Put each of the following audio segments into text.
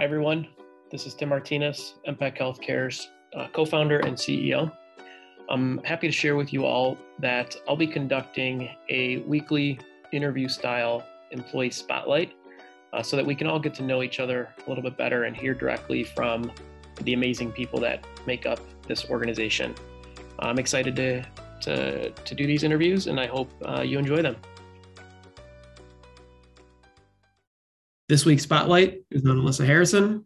Hi, everyone. This is Tim Martinez, MPAC Healthcare's uh, co founder and CEO. I'm happy to share with you all that I'll be conducting a weekly interview style employee spotlight uh, so that we can all get to know each other a little bit better and hear directly from the amazing people that make up this organization. I'm excited to, to, to do these interviews and I hope uh, you enjoy them. This week's spotlight is on Alyssa Harrison,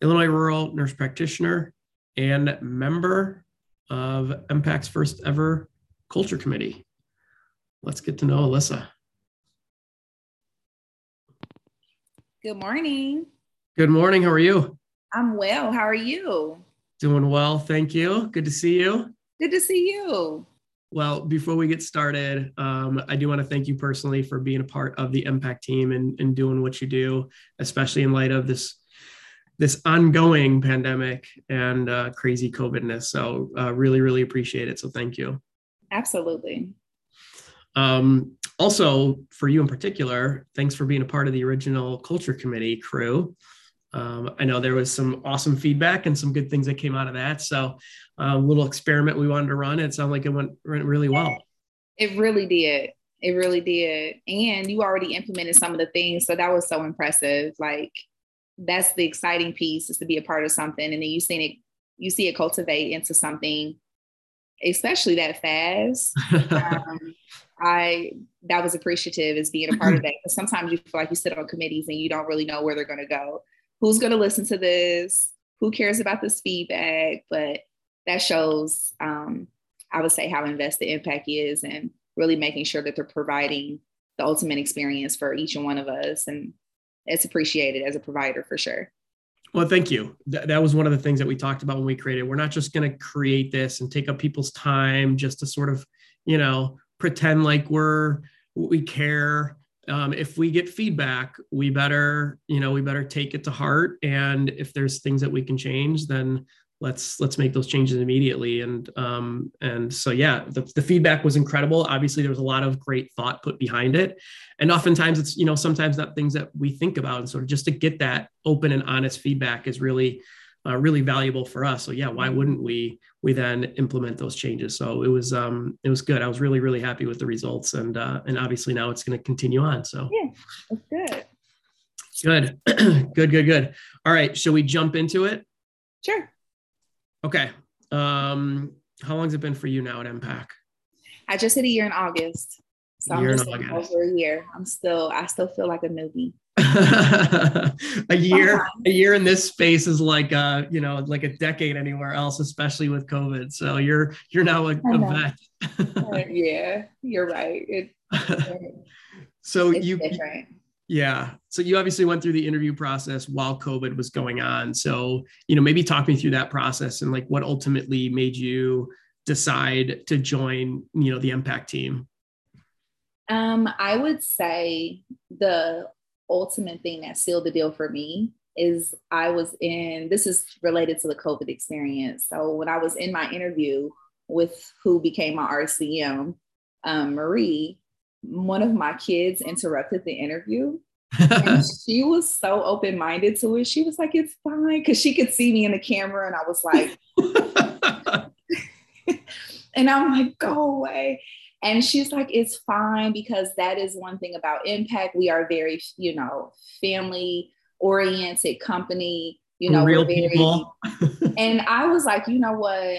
Illinois rural nurse practitioner and member of MPAC's first ever culture committee. Let's get to know Alyssa. Good morning. Good morning. How are you? I'm well. How are you? Doing well. Thank you. Good to see you. Good to see you. Well, before we get started, um, I do want to thank you personally for being a part of the Impact team and, and doing what you do, especially in light of this this ongoing pandemic and uh, crazy COVIDness. So, uh, really, really appreciate it. So, thank you. Absolutely. Um, also, for you in particular, thanks for being a part of the original Culture Committee crew. Um, I know there was some awesome feedback and some good things that came out of that. So, a little experiment we wanted to run. It sounded like it went, went really well. It really did. It really did. And you already implemented some of the things. So that was so impressive. Like, that's the exciting piece is to be a part of something. And then you see it, you see it cultivate into something, especially that fast. um, I that was appreciative as being a part of that. Because sometimes you feel like you sit on committees and you don't really know where they're going to go who's going to listen to this who cares about this feedback but that shows um, i would say how invested Impact is and really making sure that they're providing the ultimate experience for each and one of us and it's appreciated as a provider for sure well, thank you. Th- that was one of the things that we talked about when we created. We're not just going to create this and take up people's time just to sort of, you know, pretend like we're we care um, if we get feedback we better you know we better take it to heart. And if there's things that we can change then let's let's make those changes immediately. And um, and so yeah the, the feedback was incredible. Obviously there was a lot of great thought put behind it. And oftentimes it's you know sometimes not things that we think about and sort of just to get that open and honest feedback is really uh, really valuable for us. So yeah, why wouldn't we we then implement those changes? So it was um, it was good. I was really really happy with the results, and uh, and obviously now it's going to continue on. So yeah, that's good. Good, good, good, good. All right, shall we jump into it? Sure. Okay. Um, how long has it been for you now at MPAC? I just hit a year in August. So I'm just over a year. I'm still, I still feel like a newbie. a year a year in this space is like uh you know like a decade anywhere else especially with covid. So you're you're now a, a vet. Uh, yeah you're right. It, so you different. yeah. So you obviously went through the interview process while covid was going on. So you know maybe talk me through that process and like what ultimately made you decide to join you know the impact team? Um, I would say the ultimate thing that sealed the deal for me is I was in, this is related to the COVID experience. So when I was in my interview with who became my RCM, um, Marie, one of my kids interrupted the interview. and she was so open minded to it. She was like, it's fine. Because she could see me in the camera. And I was like, and I'm like, go away. And she's like, it's fine because that is one thing about Impact. We are very, you know, family oriented company, you know, real very, people. and I was like, you know what?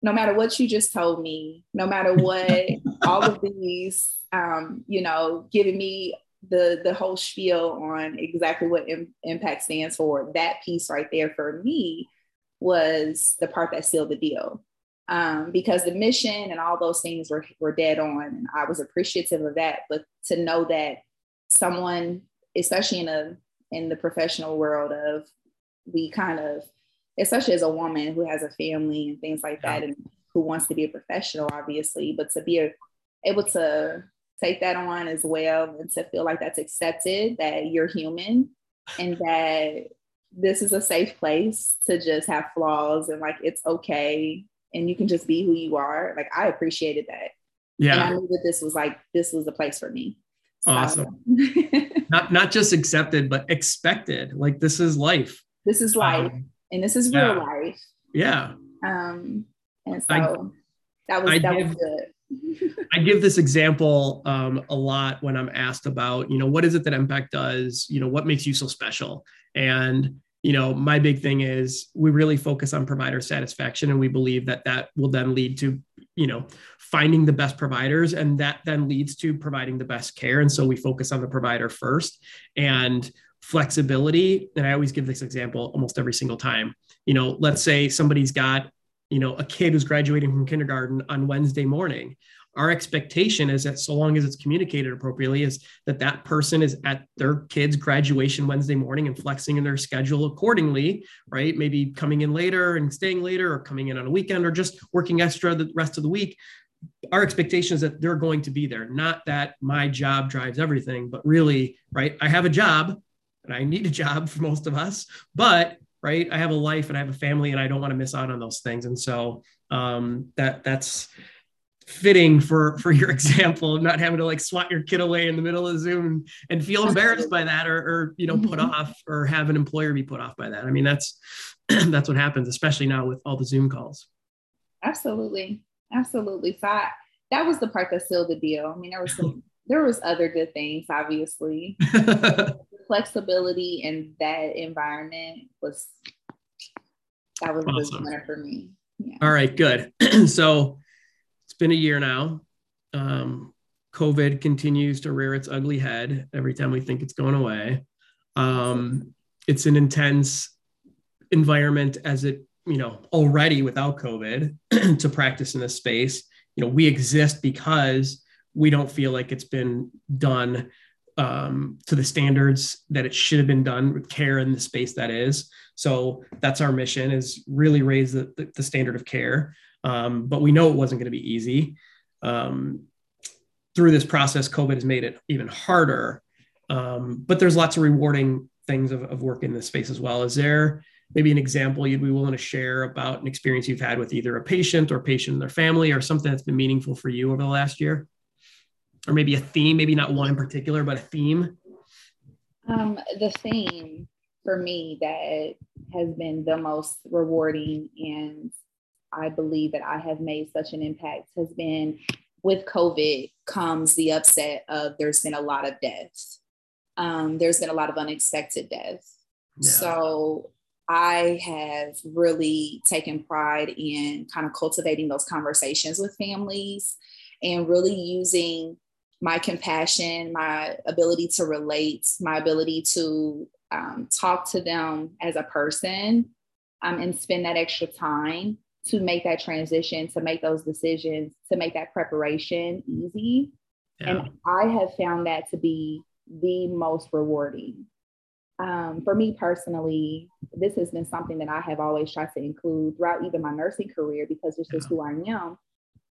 No matter what you just told me, no matter what, all of these, um, you know, giving me the the whole spiel on exactly what M- MPAC stands for, that piece right there for me was the part that sealed the deal um, because the mission and all those things were, were dead on. And I was appreciative of that. But to know that someone, especially in a in the professional world of we kind of, especially as a woman who has a family and things like that, and who wants to be a professional, obviously, but to be a, able to take that on as well and to feel like that's accepted, that you're human and that this is a safe place to just have flaws and like it's okay and you can just be who you are. Like I appreciated that. Yeah. And I knew that this was like this was the place for me. So. Awesome. not not just accepted, but expected. Like this is life. This is life, um, and this is real yeah. life. Yeah. Um, and so I, that was I that give, was good. I give this example um, a lot when I'm asked about, you know, what is it that Impact does? You know, what makes you so special? And you know, my big thing is we really focus on provider satisfaction, and we believe that that will then lead to, you know, finding the best providers, and that then leads to providing the best care. And so we focus on the provider first, and flexibility. And I always give this example almost every single time. You know, let's say somebody's got you know a kid who's graduating from kindergarten on wednesday morning our expectation is that so long as it's communicated appropriately is that that person is at their kid's graduation wednesday morning and flexing in their schedule accordingly right? Maybe coming in later and staying later or coming in on a weekend or just working extra the rest of the week. Our expectation is that they're going to be there not that my job drives everything but really right i have a job and i need a job for most of us but right i have a life and i have a family and i don't want to miss out on those things. And so um, that that's fitting for for your example of not having to like swat your kid away in the middle of zoom and, and feel embarrassed by that or, or you know put mm-hmm. off or have an employer be put off by that i mean that's that's what happens especially now with all the zoom calls absolutely absolutely so I, that was the part that sealed the deal i mean there was some there was other good things obviously flexibility in that environment was that was awesome. the winner for me. Yeah. All right, good. so been a year now. Um, COVID continues to rear its ugly head every time we think it's going away. Um, it's an intense environment as it, you know, already without COVID to practice in this space. You know, we exist because we don't feel like it's been done um, to the standards that it should have been done with care in the space that is. So that's our mission is really raise the, the, the standard of care. Um, but we know it wasn't going to be easy. Um, through this process, COVID has made it even harder. Um, but there's lots of rewarding things of, of work in this space as well. Is there maybe an example you'd be willing to share about an experience you've had with either a patient or patient and their family or something that's been meaningful for you over the last year? or maybe a theme, maybe not one in particular, but a theme? Um, the theme for me that has been the most rewarding and I believe that I have made such an impact has been with COVID comes the upset of there's been a lot of deaths. Um, there's been a lot of unexpected deaths. Yeah. So I have really taken pride in kind of cultivating those conversations with families and really using my compassion, my ability to relate, my ability to um, talk to them as a person um, and spend that extra time to make that transition, to make those decisions, to make that preparation easy. Yeah. And I have found that to be the most rewarding. Um, for me personally, this has been something that I have always tried to include throughout even my nursing career because this yeah. is who I am.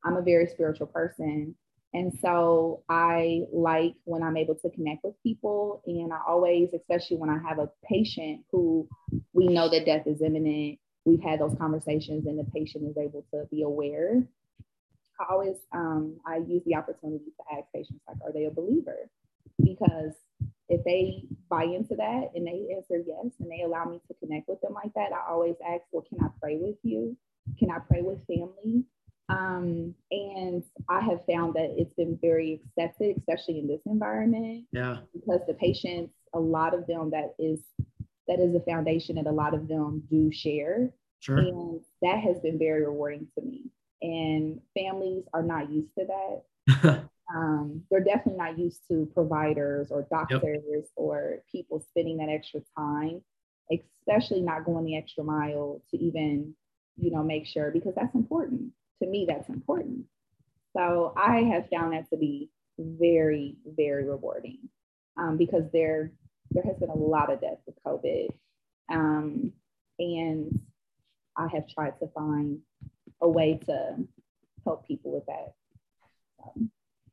I'm a very spiritual person. And so I like when I'm able to connect with people. And I always, especially when I have a patient who we know that death is imminent, we've had those conversations and the patient is able to be aware. I always um, I use the opportunity to ask patients like, are they a believer? Because if they buy into that and they answer yes and they allow me to connect with them like that, I always ask, well, can I pray with you? Can I pray with family? Um, and I have found that it's been very accepted, especially in this environment. Yeah. Because the patients, a lot of them that is that is a foundation that a lot of them do share. Sure. And that has been very rewarding to me. And families are not used to that. um, they're definitely not used to providers or doctors yep. or people spending that extra time, especially not going the extra mile to even, you know, make sure because that's important to me, that's important. So I have found that to be very, very rewarding um, because there there has been a lot of deaths with COVID, um, and I have tried to find a way to help people with that.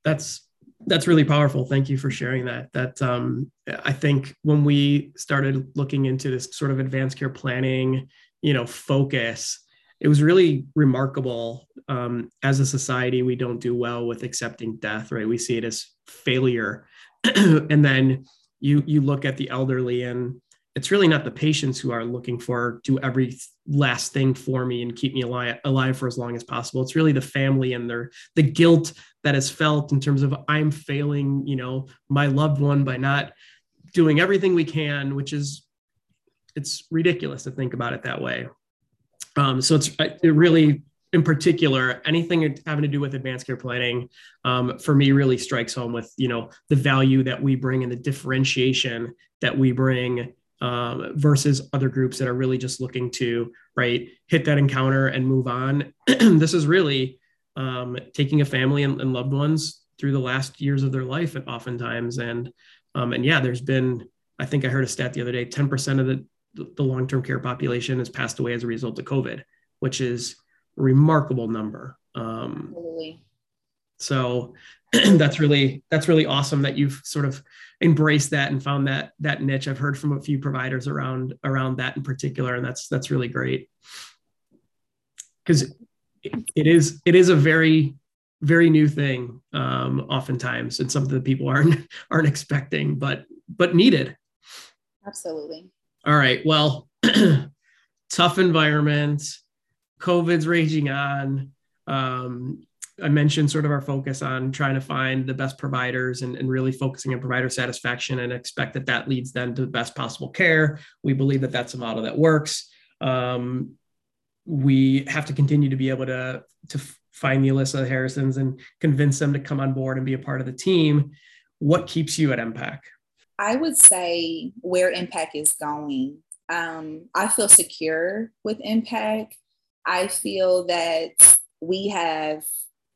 That's that's really powerful. Thank you for sharing that. That um, I think when we started looking into this sort of advanced care planning, you know, focus, it was really remarkable. Um, as a society, we don't do well with accepting death, right? We see it as failure. and then, you you look at the elderly and it's really not the patients who are looking for do every last thing for me and keep me alive, alive for as long as possible. It's really the family and their the guilt that is felt in terms of i'm failing you know my loved one by not doing everything we can which is it's ridiculous to think about it that way. Um, so it's it really in particular, anything having to do with advanced care planning, um, for me, really strikes home with you know the value that we bring and the differentiation that we bring um, versus other groups that are really just looking to right hit that encounter and move on. this is really um, taking a family and, and, loved ones through the last years of their life, oftentimes, and um, and yeah, there's been I think I heard a stat the other day, 10% of the the long term care population has passed away as a result of COVID, which is remarkable number. Um, Absolutely. So that's really that's really awesome that you've sort of embraced that and found that that niche. I've heard from a few providers around around that in particular, and that's that's really great because it, is it is a very very new thing um, oftentimes and something that people aren't aren't expecting but but needed absolutely all right well tough environment COVID's raging on. Um, I mentioned sort of our focus on trying to find the best providers and, and, really focusing on provider satisfaction and expect that that leads them to the best possible care. We believe that that's a model that works. Um, we have to continue to be able to, to find the Alyssa Harrisons and convince them to come on board and be a part of the team. What keeps you at MPAC? I would say where MPAC is going. Um, I feel secure with MPAC. I feel that we have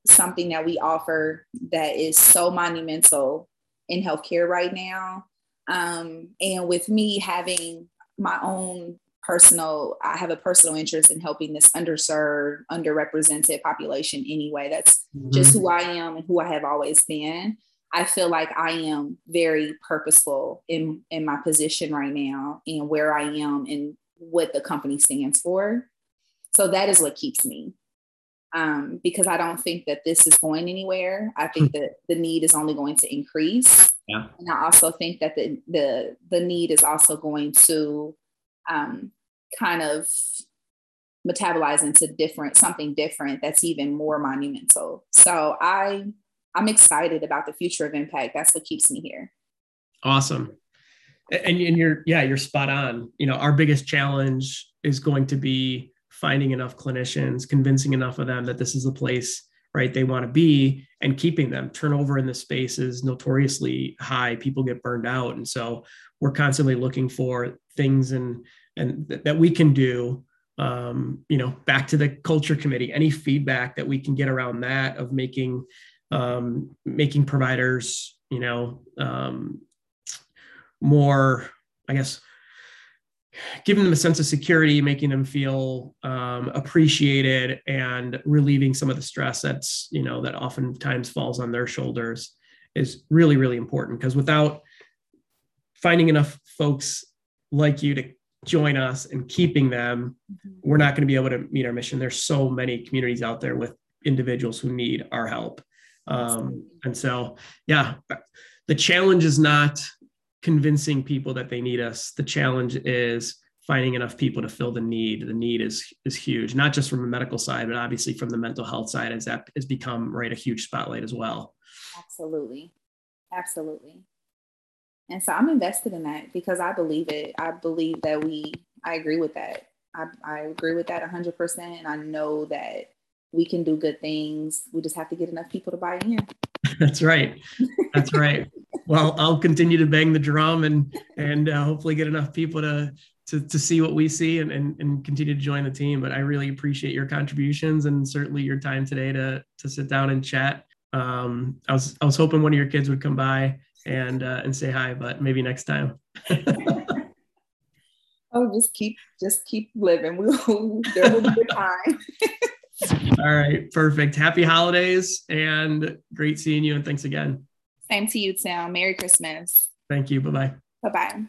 something that we offer that is so monumental in healthcare right now. Um, and with me having my own personal, I have a personal interest in helping this underserved, underrepresented population anyway. That's mm-hmm. just who I am and who I have always been. I feel like I am very purposeful in, in my position right now and where I am and what the company stands for. So that is what keeps me. Um, because I don't think that this is going anywhere. I think hmm. that the need is only going to increase. Yeah. And I also think that the the the need is also going to um, kind of metabolize into different something different that's even more monumental. So I I'm excited about the future of impact. That's what keeps me here. Awesome. And, and you're yeah, you're spot on. You know, our biggest challenge is going to be finding enough clinicians, convincing enough of them that this is the place right they want to be and keeping them. Turnover in the space is notoriously high. People get burned out. And so we're constantly looking for things and and th- that we can do um, you know back to the culture committee. Any feedback that we can get around that of making um, making providers you know um, more i guess giving them a sense of security, making them feel um, appreciated, and relieving some of the stress that's you know that oftentimes falls on their shoulders is really really important because without finding enough folks like you to join us and keeping them, mm-hmm. we're not going to be able to meet our mission. There's so many communities out there with individuals who need our help. Um, and so, yeah, the challenge is not convincing people that they need us. The challenge is finding enough people to fill the need. The need is is huge, not just from a medical side, but obviously from the mental health side, as that has become right a huge spotlight as well. Absolutely, absolutely. And so I'm invested in that because I believe it. I believe that we. I agree with that. I, I agree with that 100%. And I know that we can do good things. We just have to get enough people to buy in. That's right. That's right. well, I'll continue to bang the drum and and uh, hopefully get enough people to to, to see what we see and, and, and continue to join the team. But I really appreciate your contributions and certainly your time today to to sit down and chat. Um, I was I was hoping one of your kids would come by and uh, and say hi, but maybe next time. oh, just keep just keep living. We'll there will be a time. All right, perfect. Happy holidays and great seeing you. And thanks again. Same to you, Tim. Merry Christmas. Thank you. Bye bye. Bye bye.